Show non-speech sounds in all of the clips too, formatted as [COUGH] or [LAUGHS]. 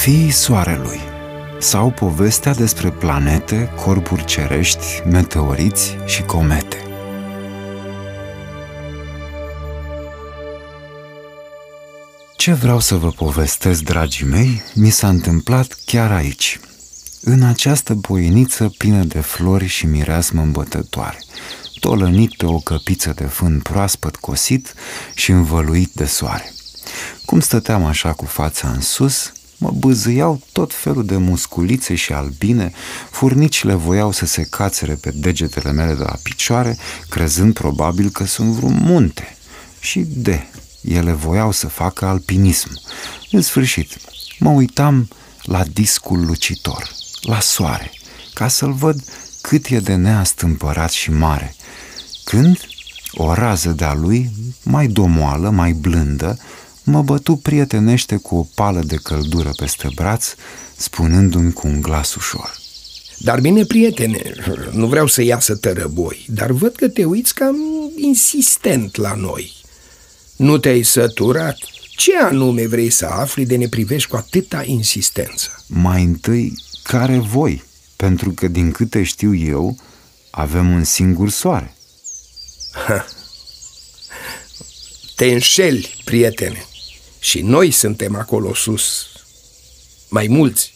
Fiii Soarelui sau povestea despre planete, corpuri cerești, meteoriți și comete. Ce vreau să vă povestesc, dragii mei, mi s-a întâmplat chiar aici, în această boiniță plină de flori și mireasmă îmbătătoare, tolănit pe o căpiță de fân proaspăt cosit și învăluit de soare. Cum stăteam așa cu fața în sus, mă bâzâiau tot felul de musculițe și albine, furnicile voiau să se cațere pe degetele mele de la picioare, crezând probabil că sunt vreun munte. Și de, ele voiau să facă alpinism. În sfârșit, mă uitam la discul lucitor, la soare, ca să-l văd cât e de neastâmpărat și mare. Când o rază de-a lui, mai domoală, mai blândă, mă bătu prietenește cu o pală de căldură peste braț, spunându-mi cu un glas ușor. Dar bine, prietene, nu vreau să iasă tărăboi, dar văd că te uiți cam insistent la noi. Nu te-ai săturat? Ce anume vrei să afli de ne privești cu atâta insistență? Mai întâi, care voi? Pentru că, din câte știu eu, avem un singur soare. Ha. Te înșeli, prietene. Și noi suntem acolo sus, mai mulți,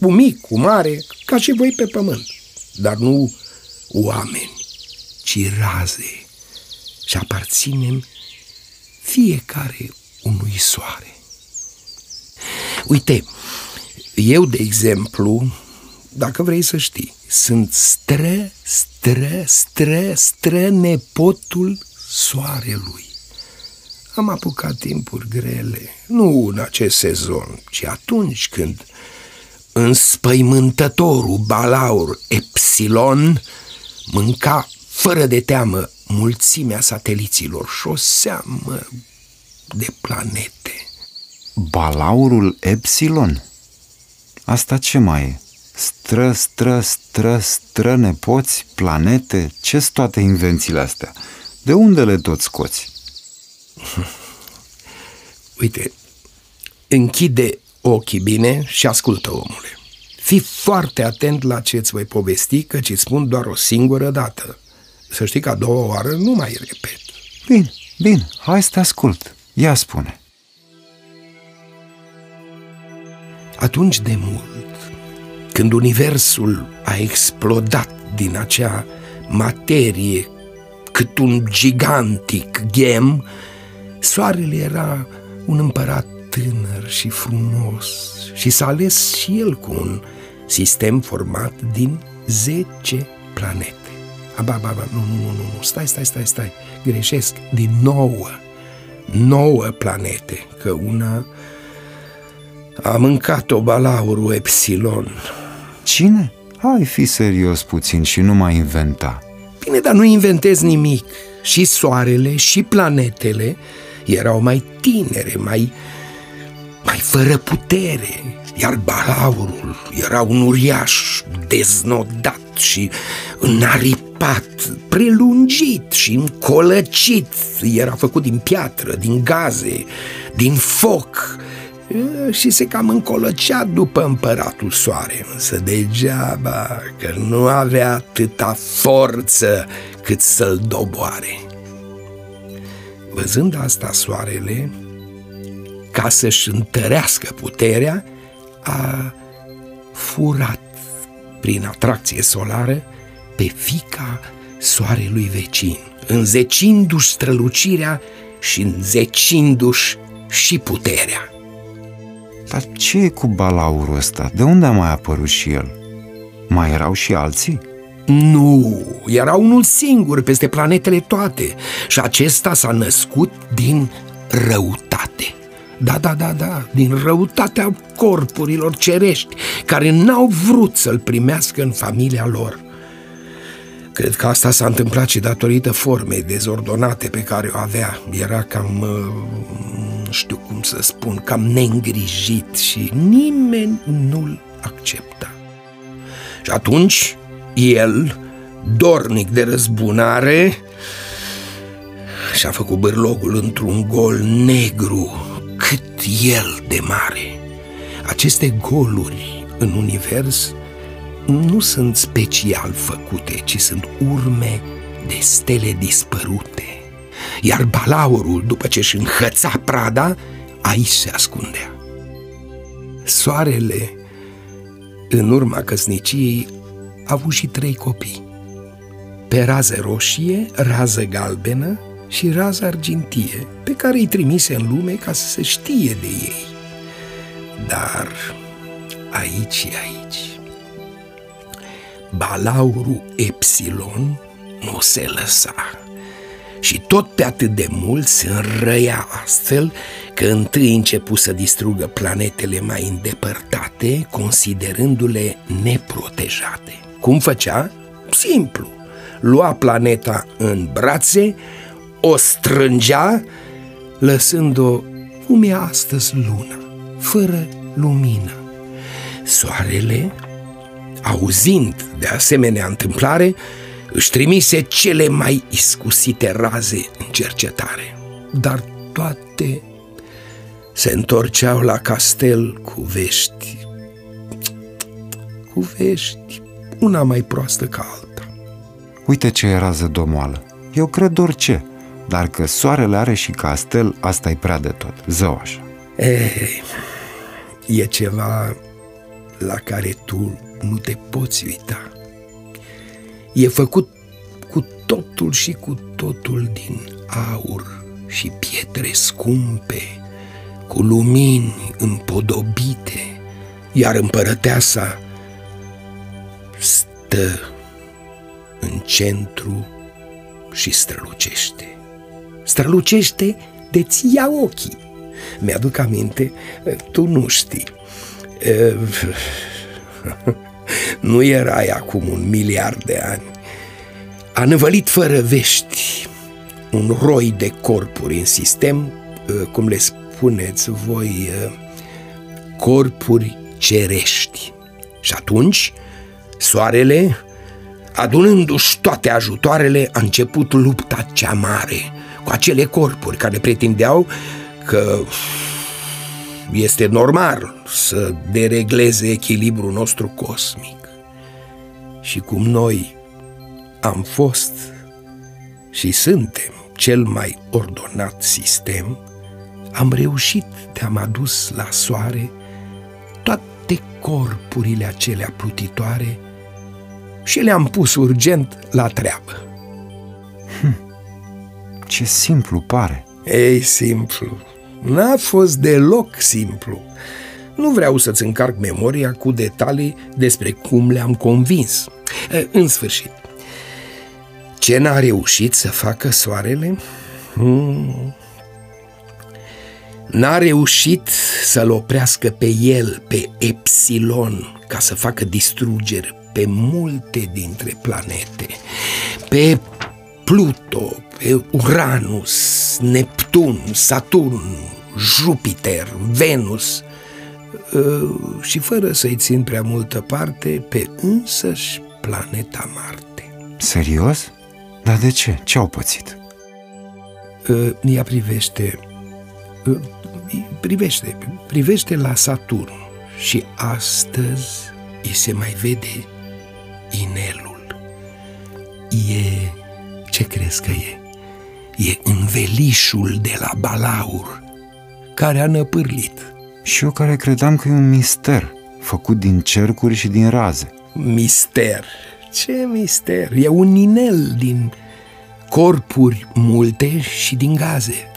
cu mic, cu mare, ca și voi pe pământ, dar nu oameni, ci raze și aparținem fiecare unui soare. Uite, eu, de exemplu, dacă vrei să știi, sunt stră, stră, stră, stră nepotul soarelui. Am apucat timpuri grele, nu în acest sezon, ci atunci când înspăimântătorul balaur Epsilon mânca fără de teamă mulțimea sateliților și o seamă de planete. Balaurul Epsilon? Asta ce mai e? Stră, stră, stră, stră, nepoți, planete, ce sunt toate invențiile astea? De unde le tot scoți? [LAUGHS] Uite, închide ochii bine și ascultă, omule. Fii foarte atent la ce îți voi povesti, că îți spun doar o singură dată. Să știi că a doua oară nu mai repet. Bine, bine, hai să te ascult. Ia spune. Atunci de mult, când universul a explodat din acea materie cât un gigantic ghem, soarele era un împărat tânăr și frumos și s-a ales și el cu un sistem format din 10 planete. Aba, ba, ba, nu, nu, nu, nu, stai, stai, stai, stai, greșesc, din nouă, nouă planete, că una a mâncat-o balaurul Epsilon. Cine? Hai fi serios puțin și nu mai inventa. Bine, dar nu inventez nimic. Și soarele și planetele erau mai tinere, mai, mai fără putere, iar balaurul era un uriaș deznodat și înaripat, prelungit și încolăcit. Era făcut din piatră, din gaze, din foc și se cam încolăcea după împăratul soare, însă degeaba că nu avea atâta forță cât să-l doboare. Văzând asta soarele, ca să-și întărească puterea, a furat prin atracție solară pe fica soarelui vecin, înzecindu-și strălucirea și înzecindu-și și puterea. Dar ce e cu balaurul ăsta? De unde a mai apărut și el? Mai erau și alții? Nu, era unul singur peste planetele toate și acesta s-a născut din răutate. Da, da, da, da, din răutatea corpurilor cerești care n-au vrut să-l primească în familia lor. Cred că asta s-a întâmplat și datorită formei dezordonate pe care o avea. Era cam, uh, știu cum să spun, cam neîngrijit și nimeni nu-l accepta. Și atunci, el, dornic de răzbunare, și-a făcut bârlogul într-un gol negru cât el de mare. Aceste goluri în univers nu sunt special făcute, ci sunt urme de stele dispărute. Iar balaurul, după ce își înhăța prada, aici se ascundea. Soarele, în urma căsniciei, a avut și trei copii. Pe rază roșie, rază galbenă și rază argintie, pe care îi trimise în lume ca să se știe de ei. Dar aici și aici, balaurul Epsilon nu se lăsa și tot pe atât de mult se înrăia astfel că întâi începu să distrugă planetele mai îndepărtate, considerându-le neprotejate. Cum făcea? Simplu. Lua planeta în brațe, o strângea, lăsând-o cum e astăzi luna, fără lumină. Soarele, auzind de asemenea întâmplare, își trimise cele mai iscusite raze în cercetare. Dar toate se întorceau la castel cu vești, cu vești, una mai proastă ca alta. Uite ce e rază domoală. Eu cred orice, dar că soarele are și castel, asta e prea de tot. Zău așa. Ei, e ceva la care tu nu te poți uita. E făcut cu totul și cu totul din aur și pietre scumpe, cu lumini împodobite, iar împărăteasa stă în centru și strălucește. Strălucește de-ți ia ochii. Mi-aduc aminte, tu nu știi. [LAUGHS] nu erai acum un miliard de ani. A năvălit fără vești un roi de corpuri în sistem, cum le spuneți voi, corpuri cerești. Și atunci, soarele, adunându-și toate ajutoarele, a început lupta cea mare cu acele corpuri care pretindeau că este normal să deregleze echilibrul nostru cosmic. Și cum noi am fost și suntem cel mai ordonat sistem, am reușit de-am adus la soare toate corpurile acelea plutitoare și le-am pus urgent la treabă. Hm, ce simplu pare! Ei, simplu, N-a fost deloc simplu. Nu vreau să-ți încarc memoria cu detalii despre cum le-am convins. În sfârșit, ce n-a reușit să facă soarele? Hmm. N-a reușit să-l oprească pe el, pe Epsilon, ca să facă distrugeri pe multe dintre planete, pe Pluto, pe Uranus, Neptun, Saturn, Jupiter, Venus uh, și fără să-i țin prea multă parte pe însăși planeta Marte. Serios? Dar de ce? Ce au pățit? Uh, ea privește uh, privește, privește la Saturn și astăzi îi se mai vede inelul. E, ce crezi că e? E învelișul de la balaur care a năpârlit. Și eu care credeam că e un mister, făcut din cercuri și din raze. Mister? Ce mister? E un inel din corpuri multe și din gaze.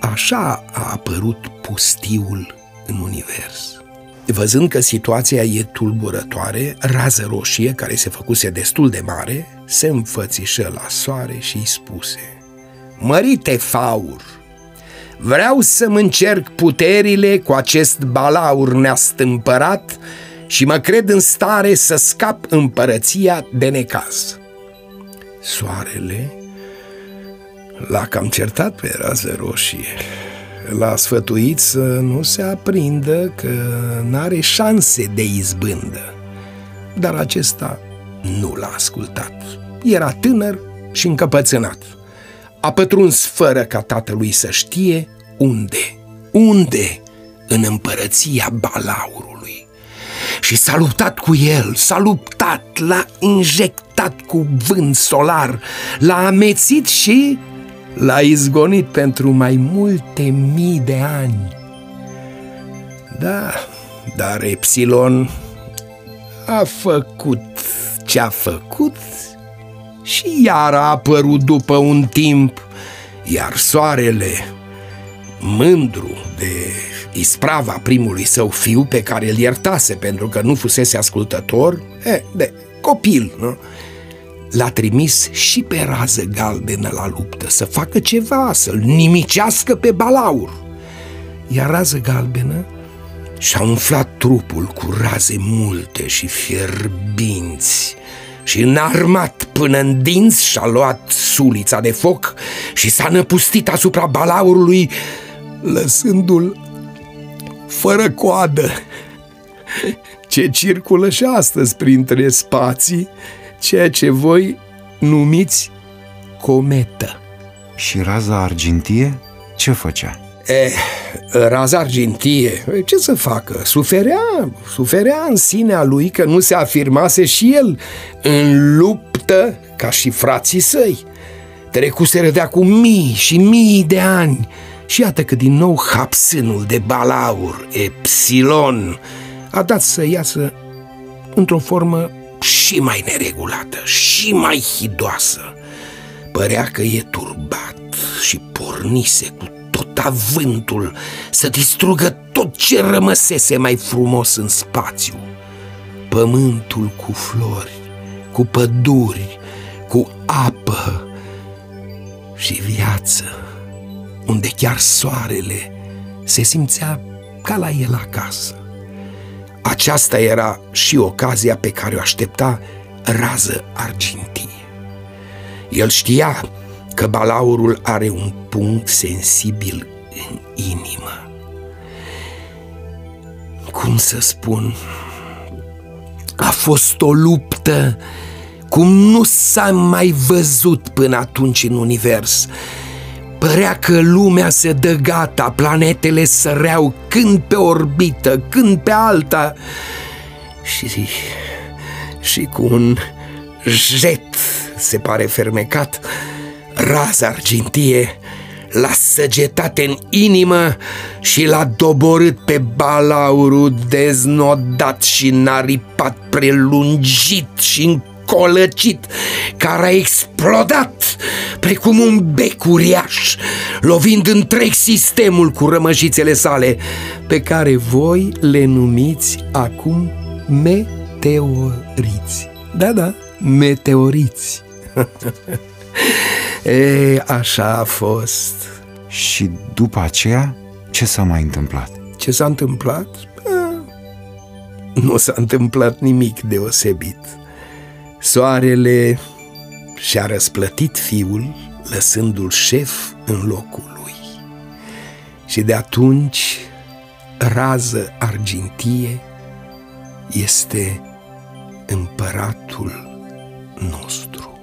Așa a apărut pustiul în univers. Văzând că situația e tulburătoare, rază roșie, care se făcuse destul de mare, se înfățișă la soare și îi spuse Mărite faur, Vreau să-mi încerc puterile cu acest balaur neastâmpărat și mă cred în stare să scap împărăția de necaz. Soarele l-a cam certat pe rază roșie. L-a sfătuit să nu se aprindă că n-are șanse de izbândă. Dar acesta nu l-a ascultat. Era tânăr și încăpățânat a pătruns fără ca tatălui să știe unde, unde în împărăția balaurului și s-a luptat cu el, s-a luptat, l-a injectat cu vânt solar, l-a amețit și l-a izgonit pentru mai multe mii de ani. Da, dar Epsilon a făcut ce a făcut și iar a apărut după un timp, iar soarele, mândru de isprava primului său fiu pe care îl iertase pentru că nu fusese ascultător, e, de copil, nu? L-a trimis și pe rază galbenă la luptă să facă ceva, să-l nimicească pe balaur. Iar rază galbenă și-a umflat trupul cu raze multe și fierbinți și înarmat până în dinți și-a luat sulița de foc și s-a năpustit asupra balaurului, lăsându-l fără coadă, ce circulă și astăzi printre spații, ceea ce voi numiți cometă. Și raza argintie ce făcea? Eh, raza argintie, ce să facă? Suferea, suferea în sinea lui că nu se afirmase și el în luptă ca și frații săi. Trecuseră de acum mii și mii de ani și iată că din nou hapsânul de balaur, Epsilon, a dat să iasă într-o formă și mai neregulată, și mai hidoasă. Părea că e turbat și pornise cu tot avântul să distrugă tot ce rămăsese mai frumos în spațiu. Pământul cu flori, cu păduri, cu apă și viață, unde chiar soarele se simțea ca la el acasă. Aceasta era și ocazia pe care o aștepta rază argintie. El știa că balaurul are un punct sensibil în inimă. Cum să spun, a fost o luptă cum nu s-a mai văzut până atunci în univers. Părea că lumea se dă gata, planetele săreau când pe orbită, când pe alta. Și, și cu un jet se pare fermecat, raza argintie l-a săgetat în inimă și l-a doborât pe balaurul deznodat și naripat prelungit și încolăcit, care a explodat precum un bec uriaș, lovind întreg sistemul cu rămășițele sale, pe care voi le numiți acum meteoriți. Da, da, meteoriți. [LAUGHS] E, așa a fost. Și după aceea, ce s-a mai întâmplat? Ce s-a întâmplat? A, nu s-a întâmplat nimic deosebit. Soarele și-a răsplătit fiul, lăsându-l șef în locul lui. Și de atunci, rază argintie este împăratul nostru.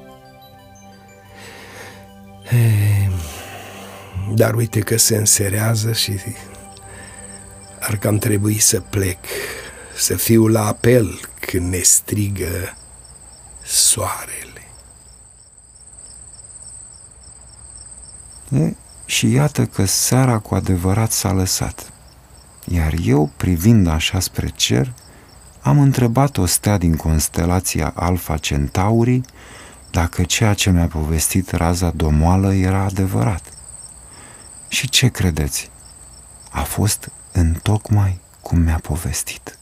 Dar uite că se înserează și ar cam trebui să plec, să fiu la apel când ne strigă soarele. E, și iată că seara cu adevărat s-a lăsat. Iar eu, privind așa spre cer, am întrebat o stea din constelația Alfa Centaurii dacă ceea ce mi-a povestit raza domoală era adevărat. Și ce credeți? A fost întocmai cum mi-a povestit.